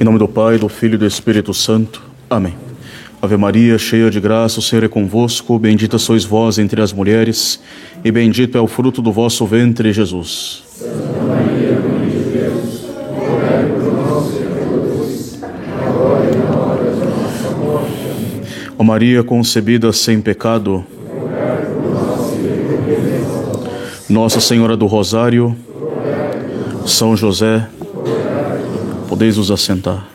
Em nome do Pai, do Filho e do Espírito Santo. Amém. Ave Maria, cheia de graça, o Senhor é convosco. Bendita sois vós entre as mulheres, e bendito é o fruto do vosso ventre, Jesus. Santa Maria, Mãe de Deus, rogai por nós, pecadores, agora e na hora da nossa morte. Ó Maria concebida sem pecado, Nossa Senhora do Rosário, São José, Podeis vos assentar.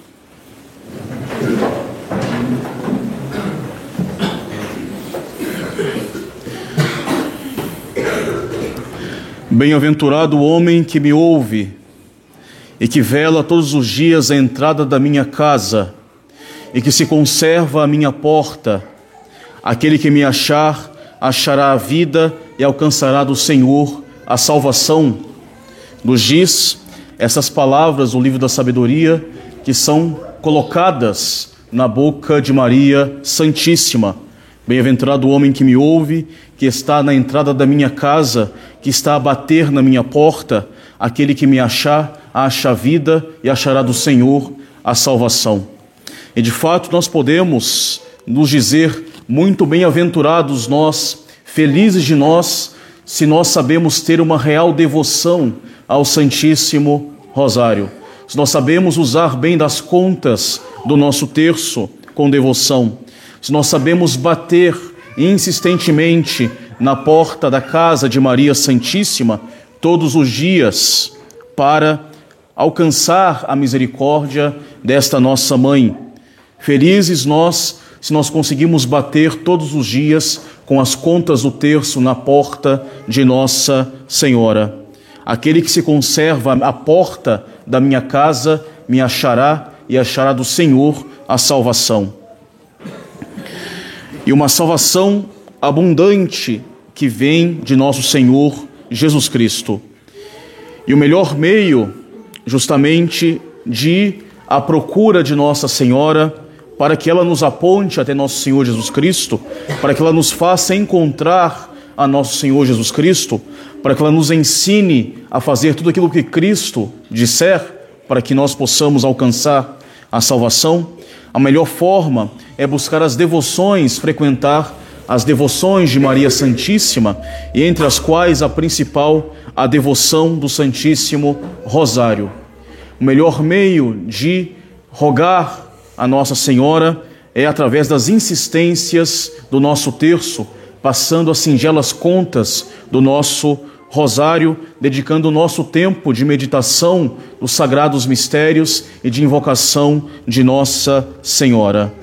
Bem-aventurado o homem que me ouve e que vela todos os dias a entrada da minha casa e que se conserva à minha porta. Aquele que me achar, achará a vida e alcançará do Senhor a salvação. Nos diz essas palavras do livro da sabedoria que são colocadas na boca de Maria Santíssima. Bem-aventurado o homem que me ouve, que está na entrada da minha casa, que está a bater na minha porta, aquele que me achar, acha vida e achará do Senhor a salvação. E de fato nós podemos nos dizer muito bem-aventurados nós, felizes de nós, se nós sabemos ter uma real devoção ao Santíssimo rosário. Se nós sabemos usar bem das contas do nosso terço com devoção, se nós sabemos bater insistentemente na porta da casa de Maria Santíssima todos os dias para alcançar a misericórdia desta nossa mãe. Felizes nós se nós conseguimos bater todos os dias com as contas do terço na porta de Nossa Senhora. Aquele que se conserva à porta da minha casa me achará e achará do Senhor a salvação. E uma salvação abundante que vem de nosso Senhor Jesus Cristo. E o melhor meio, justamente, de ir à procura de Nossa Senhora, para que ela nos aponte até nosso Senhor Jesus Cristo, para que ela nos faça encontrar a nosso Senhor Jesus Cristo, para que ela nos ensine a fazer tudo aquilo que Cristo disser, para que nós possamos alcançar a salvação, a melhor forma é buscar as devoções, frequentar as devoções de Maria Santíssima, e entre as quais a principal, a devoção do Santíssimo Rosário. O melhor meio de rogar a Nossa Senhora é através das insistências do nosso terço, passando as singelas contas do nosso rosário, dedicando o nosso tempo de meditação dos sagrados mistérios e de invocação de Nossa Senhora.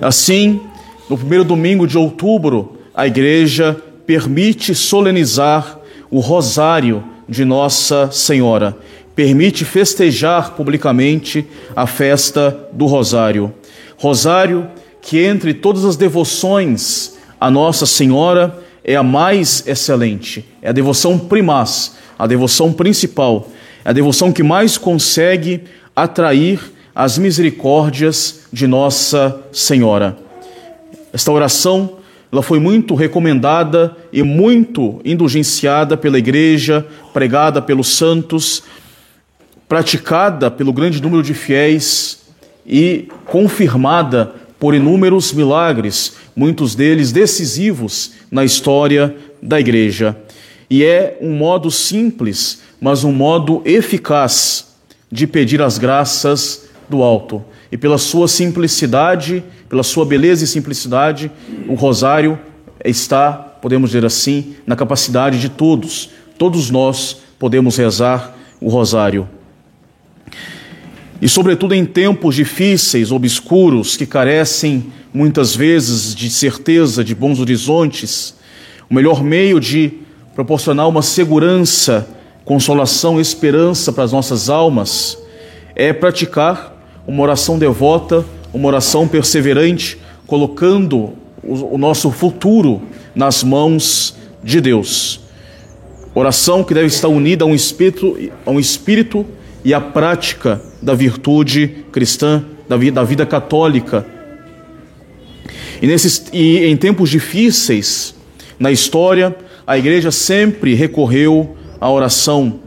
Assim, no primeiro domingo de outubro, a igreja permite solenizar o rosário de Nossa Senhora, permite festejar publicamente a festa do rosário. Rosário que entre todas as devoções a Nossa Senhora é a mais excelente, é a devoção primaz, a devoção principal, é a devoção que mais consegue atrair as misericórdias de Nossa Senhora. Esta oração ela foi muito recomendada e muito indulgenciada pela igreja, pregada pelos santos, praticada pelo grande número de fiéis e confirmada por inúmeros milagres, muitos deles decisivos na história da igreja. E é um modo simples, mas um modo eficaz de pedir as graças do alto. E pela sua simplicidade, pela sua beleza e simplicidade, o rosário está, podemos dizer assim, na capacidade de todos. Todos nós podemos rezar o rosário. E, sobretudo, em tempos difíceis, obscuros, que carecem muitas vezes de certeza, de bons horizontes, o melhor meio de proporcionar uma segurança, consolação, esperança para as nossas almas é praticar uma oração devota, uma oração perseverante, colocando o nosso futuro nas mãos de Deus. Oração que deve estar unida a um espírito, a um espírito e a prática da virtude cristã, da vida, da vida católica. E, nesses, e em tempos difíceis na história, a igreja sempre recorreu à oração.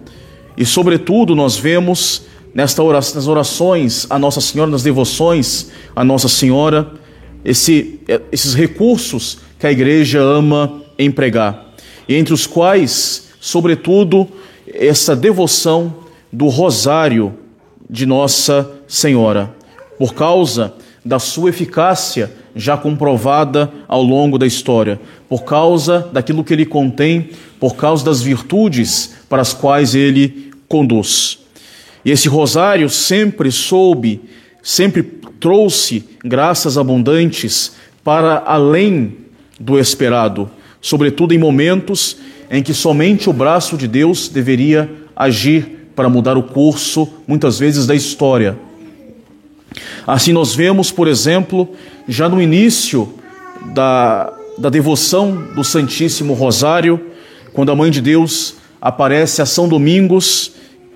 E, sobretudo, nós vemos nesta oração, nas orações a Nossa Senhora, nas devoções a Nossa Senhora, esse, esses recursos que a igreja ama empregar, e entre os quais, sobretudo, essa devoção do rosário de Nossa Senhora, por causa da sua eficácia já comprovada ao longo da história, por causa daquilo que ele contém, por causa das virtudes para as quais ele conduz. E esse rosário sempre soube, sempre trouxe graças abundantes para além do esperado, sobretudo em momentos em que somente o braço de Deus deveria agir para mudar o curso, muitas vezes, da história. Assim, nós vemos, por exemplo, já no início da, da devoção do Santíssimo Rosário, quando a Mãe de Deus aparece a São Domingos,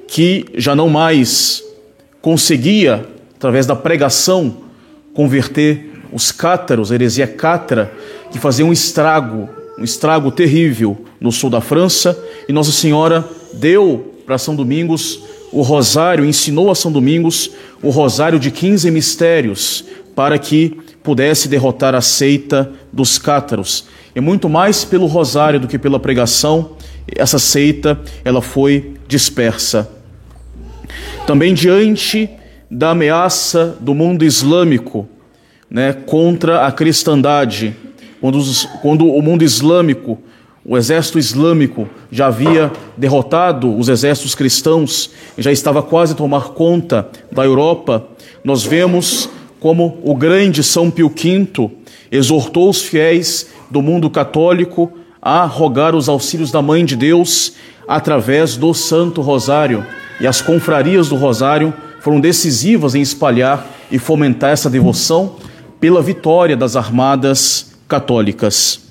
que já não mais conseguia, através da pregação, converter os cátaros, a heresia cátara, que fazia um estrago um estrago terrível no sul da França, e Nossa Senhora deu para São Domingos o rosário, ensinou a São Domingos o rosário de 15 mistérios, para que pudesse derrotar a seita dos cátaros. E muito mais pelo rosário do que pela pregação, essa seita ela foi dispersa. Também diante da ameaça do mundo islâmico, né, contra a cristandade, quando, os, quando o mundo islâmico, o exército islâmico já havia derrotado os exércitos cristãos, já estava quase a tomar conta da Europa, nós vemos como o grande São Pio V exortou os fiéis do mundo católico a rogar os auxílios da Mãe de Deus através do Santo Rosário. E as confrarias do Rosário foram decisivas em espalhar e fomentar essa devoção pela vitória das armadas católicas.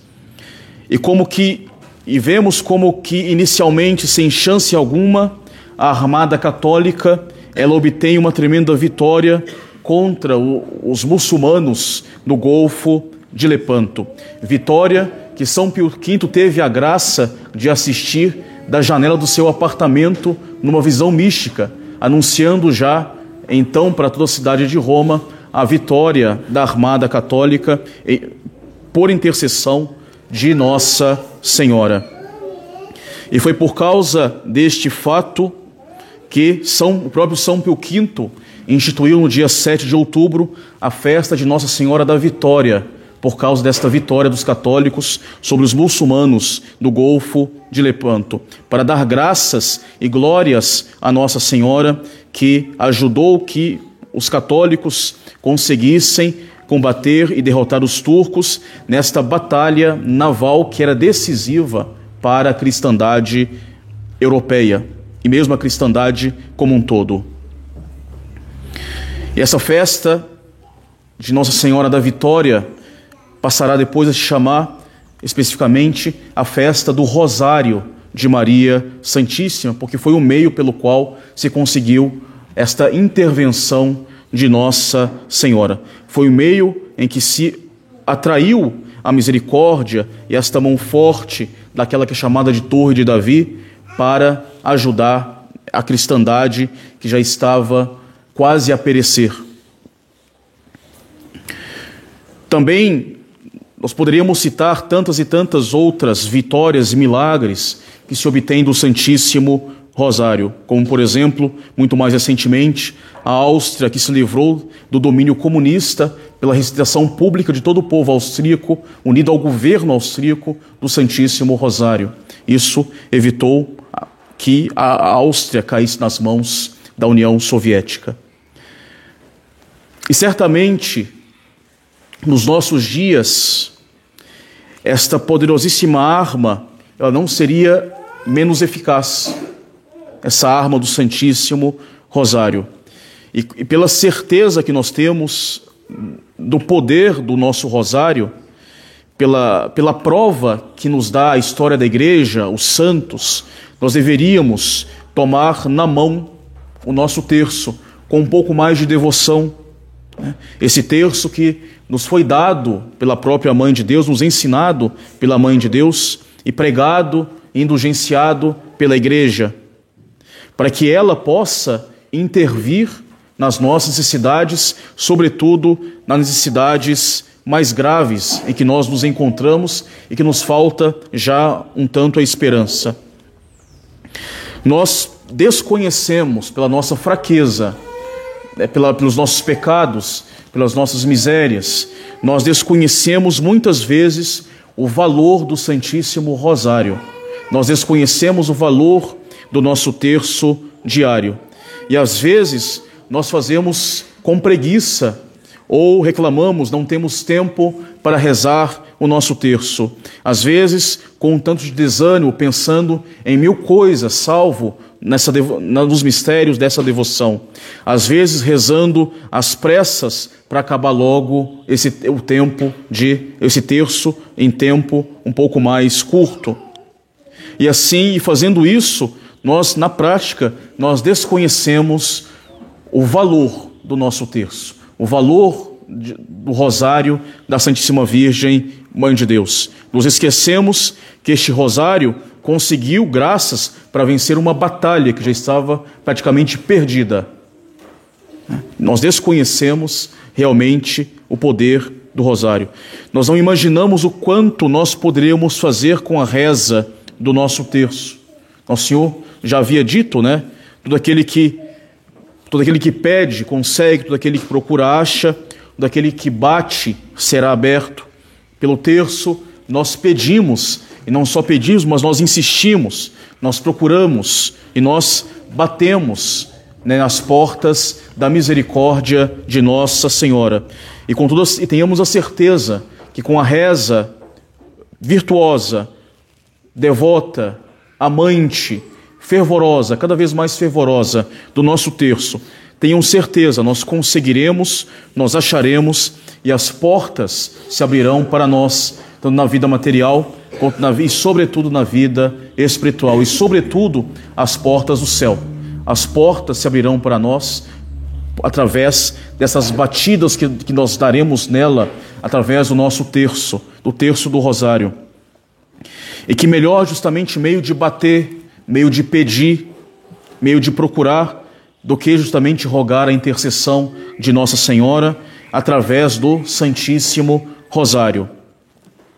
E como que e vemos como que inicialmente sem chance alguma a armada católica ela obtém uma tremenda vitória contra o, os muçulmanos no Golfo de Lepanto. Vitória que São Pio V teve a graça de assistir da janela do seu apartamento numa visão mística, anunciando já então para toda a cidade de Roma a vitória da armada católica por intercessão de Nossa Senhora. E foi por causa deste fato que São, o próprio São Pio V instituiu no dia 7 de outubro a festa de Nossa Senhora da Vitória, por causa desta vitória dos católicos sobre os muçulmanos do Golfo de Lepanto, para dar graças e glórias a Nossa Senhora que ajudou que os católicos conseguissem combater e derrotar os turcos nesta batalha naval que era decisiva para a cristandade europeia e mesmo a cristandade como um todo. E essa festa de Nossa Senhora da Vitória passará depois a se chamar especificamente a festa do Rosário de Maria Santíssima, porque foi o meio pelo qual se conseguiu esta intervenção de Nossa Senhora. Foi o meio em que se atraiu a misericórdia e esta mão forte daquela que é chamada de Torre de Davi para ajudar a cristandade que já estava quase a perecer. Também nós poderíamos citar tantas e tantas outras vitórias e milagres que se obtêm do Santíssimo Rosário, como por exemplo, muito mais recentemente, a Áustria que se livrou do domínio comunista pela restituição pública de todo o povo austríaco, unido ao governo austríaco do Santíssimo Rosário. Isso evitou que a Áustria caísse nas mãos da União Soviética. E certamente, nos nossos dias, esta poderosíssima arma ela não seria menos eficaz essa arma do Santíssimo Rosário. E, e pela certeza que nós temos do poder do nosso rosário, pela, pela prova que nos dá a história da igreja, os santos, nós deveríamos tomar na mão o nosso terço com um pouco mais de devoção. Né? Esse terço que nos foi dado pela própria Mãe de Deus, nos ensinado pela Mãe de Deus e pregado, indulgenciado pela igreja para que ela possa intervir nas nossas necessidades, sobretudo nas necessidades mais graves em que nós nos encontramos e que nos falta já um tanto a esperança. Nós desconhecemos pela nossa fraqueza, né, pela, pelos nossos pecados, pelas nossas misérias, nós desconhecemos muitas vezes o valor do Santíssimo Rosário. Nós desconhecemos o valor do nosso terço diário. E às vezes nós fazemos com preguiça ou reclamamos, não temos tempo para rezar o nosso terço. Às vezes, com um tanto de desânimo, pensando em mil coisas, salvo nessa, nos mistérios dessa devoção. Às vezes, rezando às pressas para acabar logo esse, o tempo de esse terço em tempo um pouco mais curto. E assim, fazendo isso, nós na prática nós desconhecemos o valor do nosso terço, o valor do rosário da Santíssima Virgem, Mãe de Deus. Nos esquecemos que este rosário conseguiu graças para vencer uma batalha que já estava praticamente perdida. Nós desconhecemos realmente o poder do rosário. Nós não imaginamos o quanto nós poderíamos fazer com a reza do nosso terço. Nosso Senhor já havia dito, né? Todo aquele que todo aquele que pede consegue, todo aquele que procura acha, todo aquele que bate será aberto. Pelo terço nós pedimos, e não só pedimos, mas nós insistimos, nós procuramos e nós batemos né, nas portas da misericórdia de Nossa Senhora. E, contudo, e tenhamos a certeza que com a reza virtuosa, devota, amante, fervorosa, cada vez mais fervorosa do nosso terço, tenham certeza, nós conseguiremos, nós acharemos e as portas se abrirão para nós, tanto na vida material quanto na, e sobretudo na vida espiritual e sobretudo as portas do céu. As portas se abrirão para nós através dessas batidas que, que nós daremos nela, através do nosso terço, do terço do rosário. E que melhor justamente meio de bater, meio de pedir, meio de procurar, do que justamente rogar a intercessão de Nossa Senhora através do Santíssimo Rosário.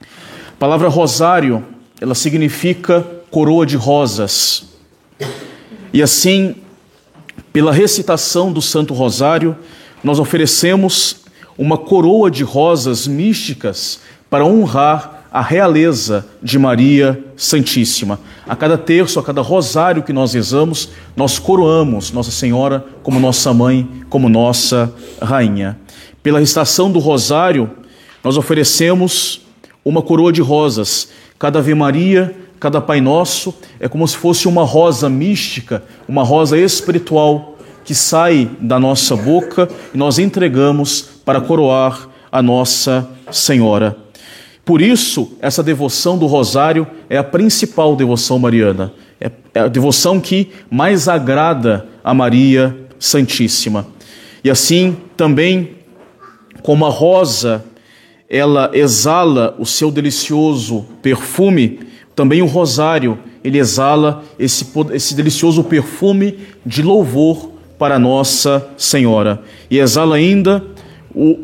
A palavra rosário, ela significa coroa de rosas. E assim, pela recitação do Santo Rosário, nós oferecemos uma coroa de rosas místicas para honrar a realeza de Maria Santíssima. A cada terço, a cada rosário que nós rezamos, nós coroamos Nossa Senhora como nossa mãe, como nossa rainha. Pela recitação do rosário, nós oferecemos uma coroa de rosas. Cada Ave Maria cada Pai Nosso é como se fosse uma rosa mística, uma rosa espiritual que sai da nossa boca e nós entregamos para coroar a Nossa Senhora. Por isso, essa devoção do Rosário é a principal devoção mariana. É, é a devoção que mais agrada a Maria Santíssima. E assim, também, como a rosa, ela exala o seu delicioso perfume, também o rosário, ele exala esse, esse delicioso perfume de louvor para Nossa Senhora. E exala ainda, o,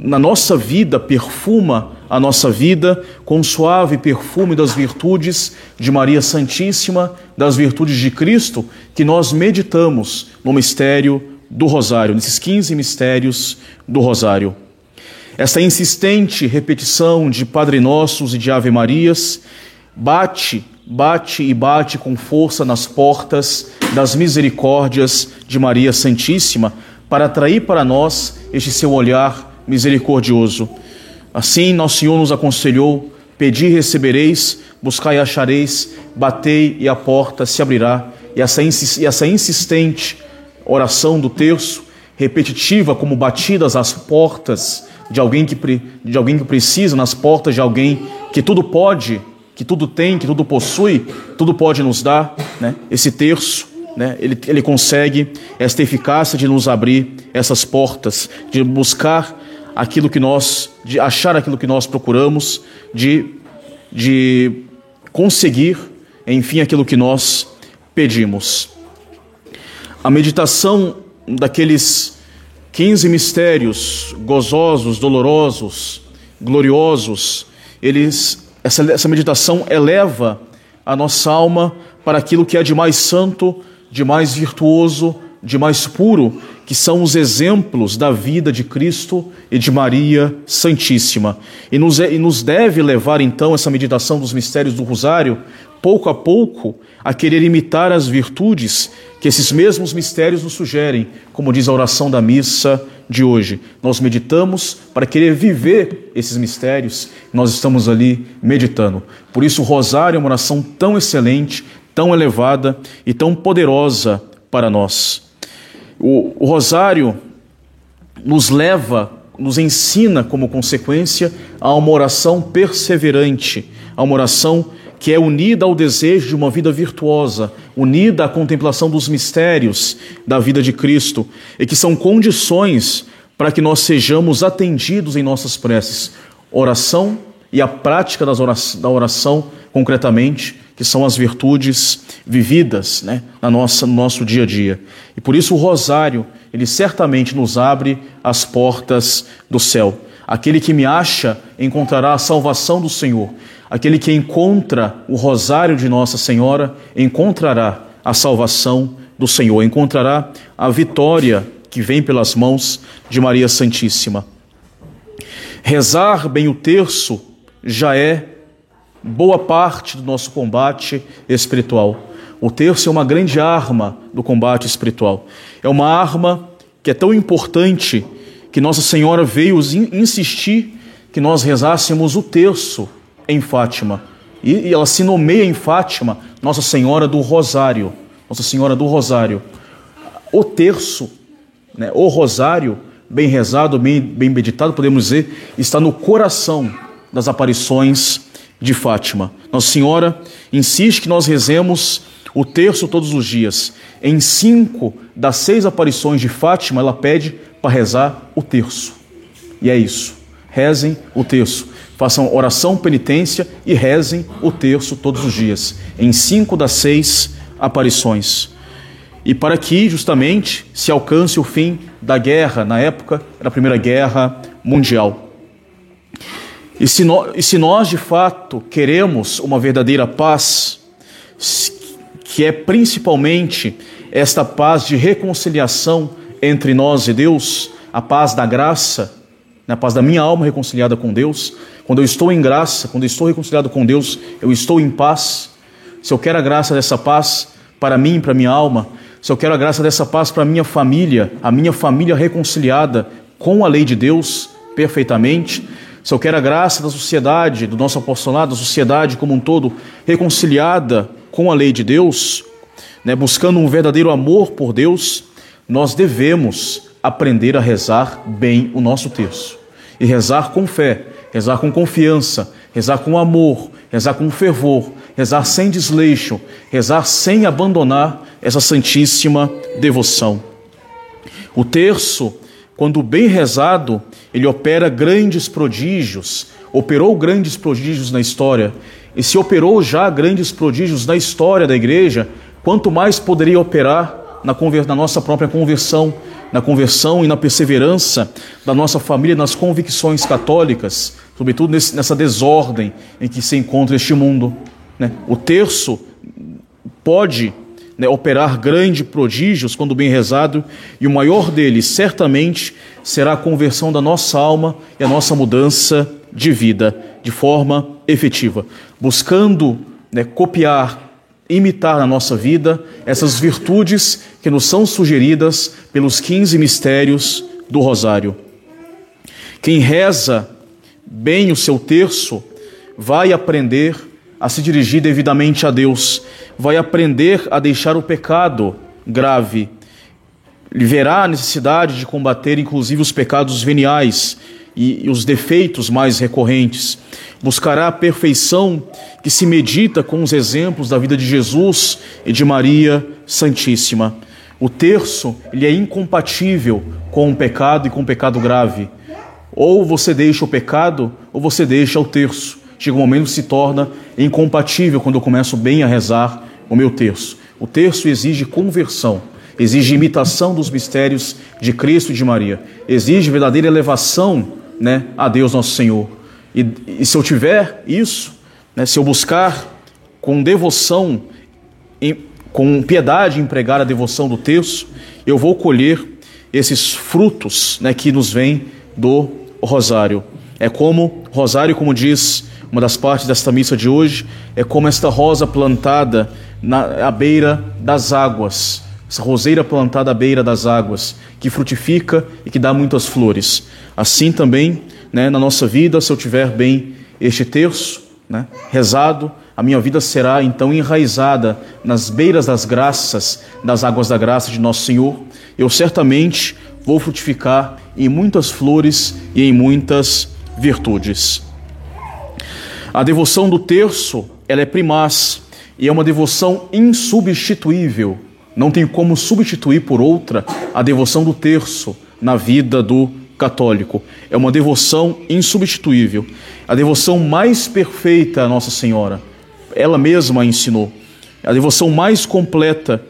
na nossa vida, perfuma a nossa vida com o suave perfume das virtudes de Maria Santíssima, das virtudes de Cristo, que nós meditamos no mistério do Rosário, nesses 15 mistérios do Rosário. Essa insistente repetição de Padre Nossos e de Ave Marias Bate, bate e bate com força nas portas das misericórdias de Maria Santíssima para atrair para nós este seu olhar misericordioso. Assim, nosso Senhor nos aconselhou: pedi e recebereis, buscai e achareis, batei e a porta se abrirá. E essa, insistente oração do terço, repetitiva como batidas às portas de alguém que, de alguém que precisa, nas portas de alguém que tudo pode, que tudo tem, que tudo possui, tudo pode nos dar, né? esse terço, né? ele, ele consegue esta eficácia de nos abrir essas portas, de buscar aquilo que nós, de achar aquilo que nós procuramos, de, de conseguir, enfim, aquilo que nós pedimos. A meditação daqueles 15 mistérios gozosos, dolorosos, gloriosos, eles, essa, essa meditação eleva a nossa alma para aquilo que é de mais santo, de mais virtuoso, de mais puro, que são os exemplos da vida de Cristo e de Maria Santíssima. E nos, e nos deve levar então essa meditação dos mistérios do Rosário, pouco a pouco, a querer imitar as virtudes que esses mesmos mistérios nos sugerem, como diz a oração da missa de hoje. Nós meditamos para querer viver esses mistérios, nós estamos ali meditando. Por isso, o Rosário é uma oração tão excelente, tão elevada e tão poderosa para nós. O, o Rosário nos leva, nos ensina como consequência a uma oração perseverante, a uma oração que é unida ao desejo de uma vida virtuosa, unida à contemplação dos mistérios da vida de Cristo, e que são condições para que nós sejamos atendidos em nossas preces. Oração e a prática das da oração, concretamente, que são as virtudes vividas né, na nossa, no nosso dia a dia. E por isso o rosário, ele certamente nos abre as portas do céu. Aquele que me acha encontrará a salvação do Senhor. Aquele que encontra o rosário de Nossa Senhora encontrará a salvação do Senhor, encontrará a vitória que vem pelas mãos de Maria Santíssima. Rezar bem o terço já é boa parte do nosso combate espiritual. O terço é uma grande arma do combate espiritual. É uma arma que é tão importante que Nossa Senhora veio insistir que nós rezássemos o terço em Fátima. E ela se nomeia em Fátima Nossa Senhora do Rosário. Nossa Senhora do Rosário. O terço, né, o rosário, bem rezado, bem, bem meditado, podemos dizer, está no coração das aparições de Fátima. Nossa Senhora insiste que nós rezemos o terço todos os dias. Em cinco das seis aparições de Fátima, ela pede para rezar o terço. E é isso. Rezem o terço. Façam oração, penitência e rezem o terço todos os dias. Em cinco das seis aparições. E para que, justamente, se alcance o fim da guerra, na época da Primeira Guerra Mundial. E se, nós, e se nós de fato queremos uma verdadeira paz, que é principalmente esta paz de reconciliação entre nós e Deus, a paz da graça, né, a paz da minha alma reconciliada com Deus, quando eu estou em graça, quando eu estou reconciliado com Deus, eu estou em paz. Se eu quero a graça dessa paz para mim para minha alma, se eu quero a graça dessa paz para minha família, a minha família reconciliada com a lei de Deus perfeitamente, se eu quero a graça da sociedade, do nosso apostolado, da sociedade como um todo, reconciliada com a lei de Deus, né, buscando um verdadeiro amor por Deus, nós devemos aprender a rezar bem o nosso terço. E rezar com fé, rezar com confiança, rezar com amor, rezar com fervor, rezar sem desleixo, rezar sem abandonar essa santíssima devoção. O terço, quando bem rezado, ele opera grandes prodígios, operou grandes prodígios na história. E se operou já grandes prodígios na história da igreja, quanto mais poderia operar na, na nossa própria conversão, na conversão e na perseverança da nossa família nas convicções católicas, sobretudo nesse, nessa desordem em que se encontra este mundo. Né? O terço pode né, operar grandes prodígios quando bem rezado, e o maior deles certamente será a conversão da nossa alma e a nossa mudança de vida de forma efetiva, buscando né, copiar, imitar na nossa vida essas virtudes que nos são sugeridas pelos 15 mistérios do Rosário. Quem reza bem o seu terço vai aprender a se dirigir devidamente a Deus, vai aprender a deixar o pecado grave, verá a necessidade de combater inclusive os pecados veniais e, e os defeitos mais recorrentes, buscará a perfeição que se medita com os exemplos da vida de Jesus e de Maria Santíssima. O terço, ele é incompatível com o pecado e com o pecado grave. Ou você deixa o pecado, ou você deixa o terço chega um momento que se torna incompatível quando eu começo bem a rezar o meu terço. O terço exige conversão, exige imitação dos mistérios de Cristo e de Maria, exige verdadeira elevação né, a Deus nosso Senhor. E, e se eu tiver isso, né, se eu buscar com devoção, com piedade empregar a devoção do terço, eu vou colher esses frutos né, que nos vêm do rosário. É como, rosário, como diz uma das partes desta missa de hoje, é como esta rosa plantada na, à beira das águas, essa roseira plantada à beira das águas, que frutifica e que dá muitas flores. Assim também, né, na nossa vida, se eu tiver bem este terço, né, rezado, a minha vida será então enraizada nas beiras das graças, das águas da graça de nosso Senhor. Eu certamente vou frutificar em muitas flores e em muitas virtudes. A devoção do terço, ela é primaz e é uma devoção insubstituível. Não tem como substituir por outra a devoção do terço na vida do católico. É uma devoção insubstituível. A devoção mais perfeita a Nossa Senhora. Ela mesma ensinou. A devoção mais completa,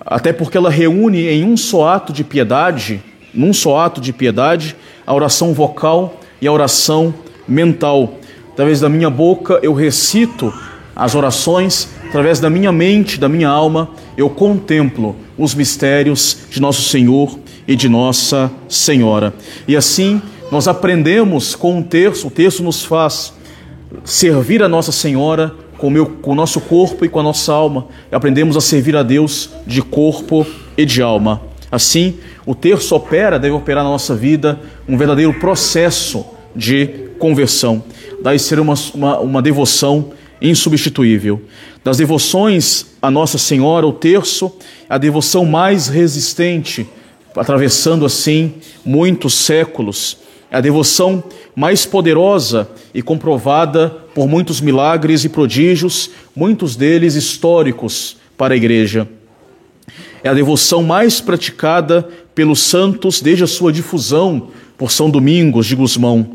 até porque ela reúne em um só ato de piedade, num só ato de piedade, a oração vocal e a oração mental através da minha boca eu recito as orações, através da minha mente, da minha alma, eu contemplo os mistérios de nosso Senhor e de Nossa Senhora. E assim nós aprendemos com o terço, o terço nos faz servir a Nossa Senhora com, meu, com o nosso corpo e com a nossa alma. E aprendemos a servir a Deus de corpo e de alma. Assim, o terço opera, deve operar na nossa vida um verdadeiro processo de conversão daí ser uma, uma, uma devoção insubstituível. Das devoções a Nossa Senhora, o terço, a devoção mais resistente, atravessando assim muitos séculos, a devoção mais poderosa e comprovada por muitos milagres e prodígios, muitos deles históricos para a Igreja. É a devoção mais praticada pelos santos desde a sua difusão por São Domingos de Gusmão.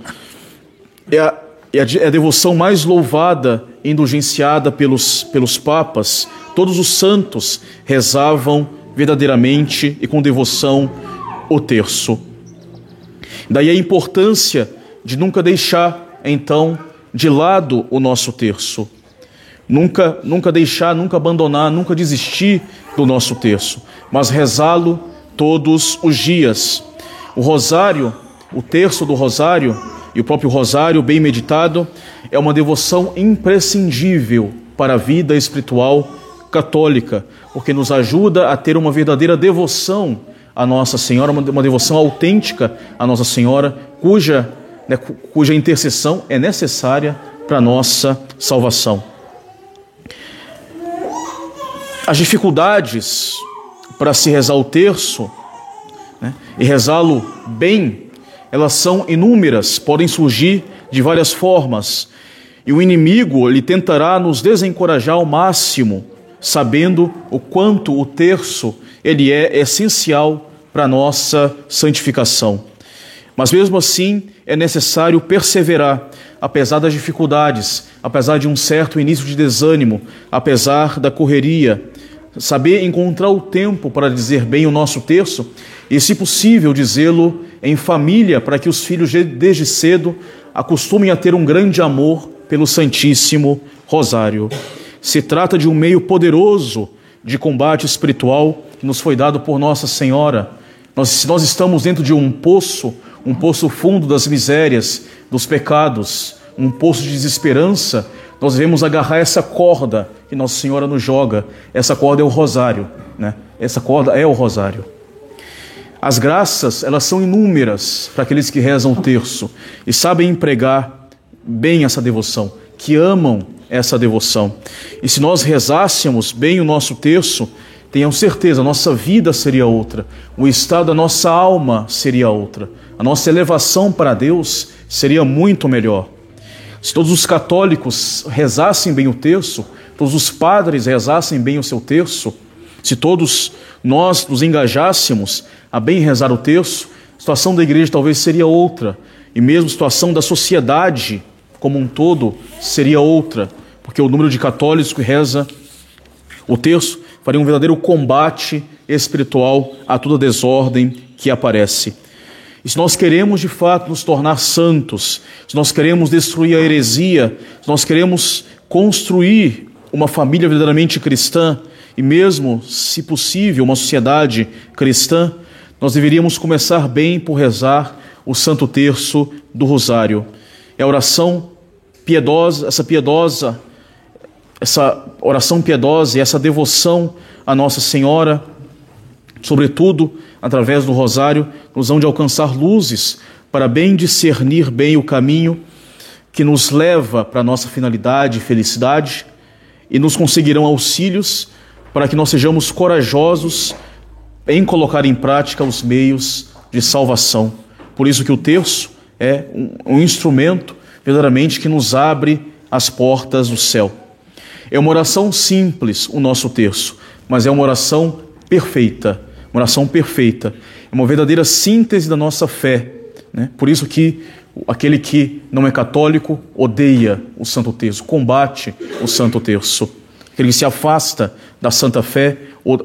É a é a devoção mais louvada indulgenciada pelos, pelos papas. Todos os santos rezavam verdadeiramente e com devoção o terço. Daí a importância de nunca deixar, então, de lado o nosso terço. Nunca, nunca deixar, nunca abandonar, nunca desistir do nosso terço, mas rezá-lo todos os dias. O rosário, o terço do rosário, e o próprio rosário, bem meditado, é uma devoção imprescindível para a vida espiritual católica, porque nos ajuda a ter uma verdadeira devoção à Nossa Senhora, uma devoção autêntica à Nossa Senhora, cuja, né, cuja intercessão é necessária para a nossa salvação. As dificuldades para se rezar o terço né, e rezá-lo bem elas são inúmeras, podem surgir de várias formas. E o inimigo ele tentará nos desencorajar ao máximo, sabendo o quanto o terço ele é essencial para nossa santificação. Mas mesmo assim é necessário perseverar, apesar das dificuldades, apesar de um certo início de desânimo, apesar da correria, saber encontrar o tempo para dizer bem o nosso terço e, se possível, dizê-lo em família, para que os filhos, desde cedo, acostumem a ter um grande amor pelo Santíssimo Rosário. Se trata de um meio poderoso de combate espiritual que nos foi dado por Nossa Senhora. Nós, se nós estamos dentro de um poço, um poço fundo das misérias, dos pecados, um poço de desesperança, nós devemos agarrar essa corda que Nossa Senhora nos joga. Essa corda é o rosário, né? Essa corda é o rosário. As graças, elas são inúmeras para aqueles que rezam o terço e sabem empregar bem essa devoção, que amam essa devoção. E se nós rezássemos bem o nosso terço, tenham certeza, a nossa vida seria outra, o estado da nossa alma seria outra, a nossa elevação para Deus seria muito melhor. Se todos os católicos rezassem bem o terço, todos os padres rezassem bem o seu terço, se todos nós nos engajássemos a bem rezar o terço, a situação da igreja talvez seria outra, e mesmo a situação da sociedade como um todo seria outra, porque o número de católicos que reza o terço faria um verdadeiro combate espiritual a toda desordem que aparece. E se nós queremos de fato nos tornar santos, se nós queremos destruir a heresia, se nós queremos construir uma família verdadeiramente cristã e mesmo, se possível, uma sociedade cristã, nós deveríamos começar bem por rezar o Santo Terço do Rosário. É a oração piedosa, essa piedosa, essa oração piedosa e essa devoção a Nossa Senhora, sobretudo através do Rosário, nos vão de alcançar luzes para bem discernir bem o caminho que nos leva para a nossa finalidade e felicidade e nos conseguirão auxílios para que nós sejamos corajosos em colocar em prática os meios de salvação. Por isso que o terço é um, um instrumento verdadeiramente que nos abre as portas do céu. É uma oração simples, o nosso terço, mas é uma oração perfeita, uma oração perfeita, é uma verdadeira síntese da nossa fé. Né? Por isso que aquele que não é católico odeia o Santo Terço, combate o Santo Terço. Que se afasta da Santa Fé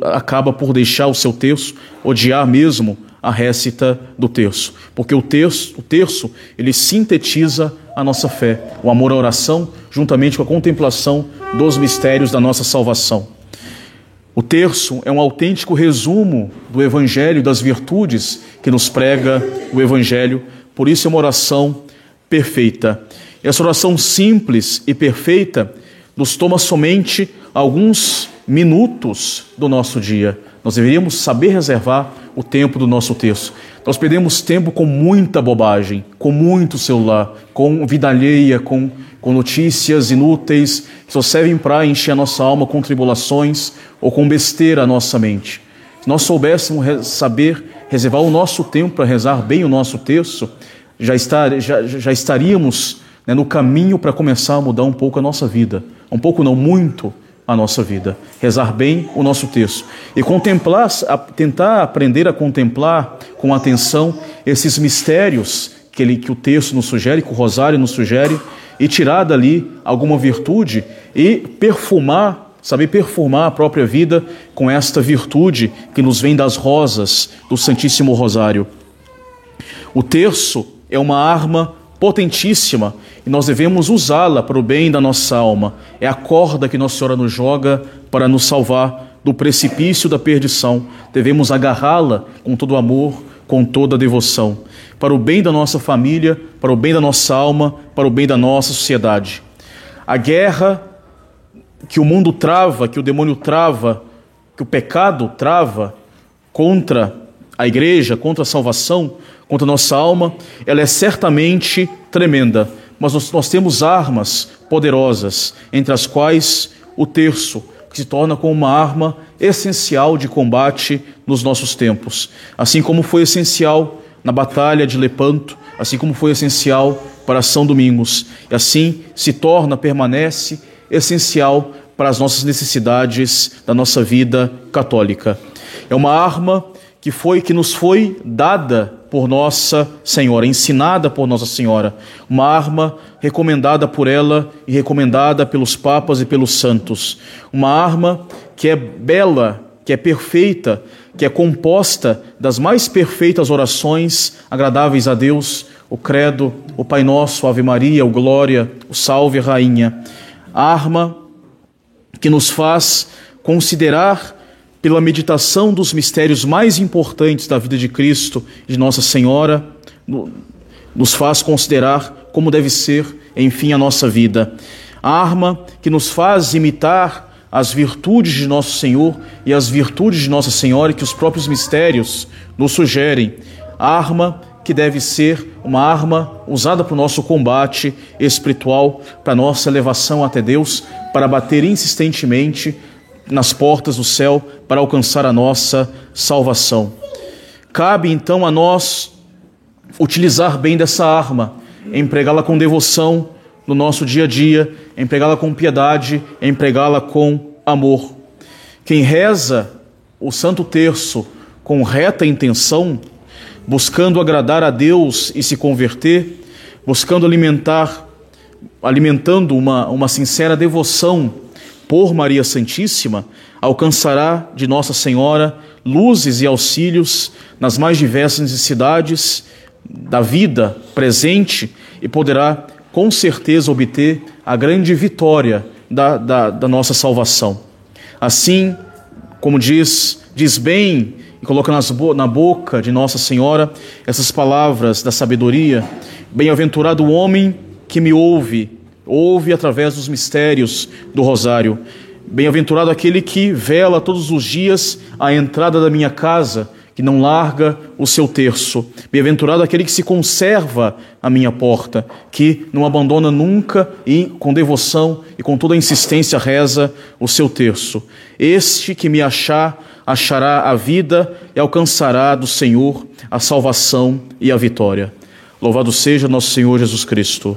acaba por deixar o seu terço, odiar mesmo a récita do terço, porque o terço, o terço, ele sintetiza a nossa fé, o amor à oração, juntamente com a contemplação dos mistérios da nossa salvação. O terço é um autêntico resumo do evangelho das virtudes que nos prega o evangelho, por isso é uma oração perfeita. Essa oração simples e perfeita nos toma somente alguns minutos do nosso dia. Nós deveríamos saber reservar o tempo do nosso texto. Nós perdemos tempo com muita bobagem, com muito celular, com vida alheia, com, com notícias inúteis que só servem para encher a nossa alma com tribulações ou com besteira a nossa mente. Se nós soubéssemos saber reservar o nosso tempo para rezar bem o nosso texto, já, estar, já, já estaríamos né, no caminho para começar a mudar um pouco a nossa vida. Um pouco, não muito, a nossa vida, rezar bem o nosso texto e contemplar, tentar aprender a contemplar com atenção esses mistérios que, ele, que o texto nos sugere, que o rosário nos sugere, e tirar dali alguma virtude e perfumar, saber perfumar a própria vida com esta virtude que nos vem das rosas do Santíssimo Rosário. O terço é uma arma potentíssima e nós devemos usá-la para o bem da nossa alma. É a corda que Nossa Senhora nos joga para nos salvar do precipício da perdição. Devemos agarrá-la com todo amor, com toda devoção, para o bem da nossa família, para o bem da nossa alma, para o bem da nossa sociedade. A guerra que o mundo trava, que o demônio trava, que o pecado trava contra a igreja, contra a salvação, contra a nossa alma, ela é certamente tremenda, mas nós, nós temos armas poderosas, entre as quais o terço, que se torna como uma arma essencial de combate nos nossos tempos, assim como foi essencial na batalha de Lepanto, assim como foi essencial para São Domingos, e assim se torna, permanece essencial para as nossas necessidades da nossa vida católica. É uma arma que foi que nos foi dada por Nossa Senhora, ensinada por Nossa Senhora, uma arma recomendada por ela e recomendada pelos papas e pelos santos, uma arma que é bela, que é perfeita, que é composta das mais perfeitas orações agradáveis a Deus, o Credo, o Pai Nosso, Ave Maria, o Glória, o Salve Rainha, arma que nos faz considerar pela meditação dos mistérios mais importantes da vida de Cristo e de Nossa Senhora, nos faz considerar como deve ser, enfim, a nossa vida. A arma que nos faz imitar as virtudes de Nosso Senhor e as virtudes de Nossa Senhora que os próprios mistérios nos sugerem. A arma que deve ser uma arma usada para o nosso combate espiritual, para a nossa elevação até Deus, para bater insistentemente nas portas do céu para alcançar a nossa salvação. Cabe então a nós utilizar bem dessa arma, empregá-la com devoção no nosso dia a dia, empregá-la com piedade, empregá-la com amor. Quem reza o Santo Terço com reta intenção, buscando agradar a Deus e se converter, buscando alimentar, alimentando uma, uma sincera devoção por Maria Santíssima, alcançará de Nossa Senhora luzes e auxílios nas mais diversas necessidades da vida presente e poderá com certeza obter a grande vitória da, da, da nossa salvação. Assim, como diz, diz bem e coloca nas, na boca de Nossa Senhora essas palavras da sabedoria: Bem-aventurado o homem que me ouve, ouve através dos mistérios do rosário. Bem-aventurado aquele que vela todos os dias a entrada da minha casa, que não larga o seu terço. Bem-aventurado aquele que se conserva à minha porta, que não abandona nunca e com devoção e com toda insistência reza o seu terço. Este que me achar, achará a vida e alcançará do Senhor a salvação e a vitória. Louvado seja nosso Senhor Jesus Cristo.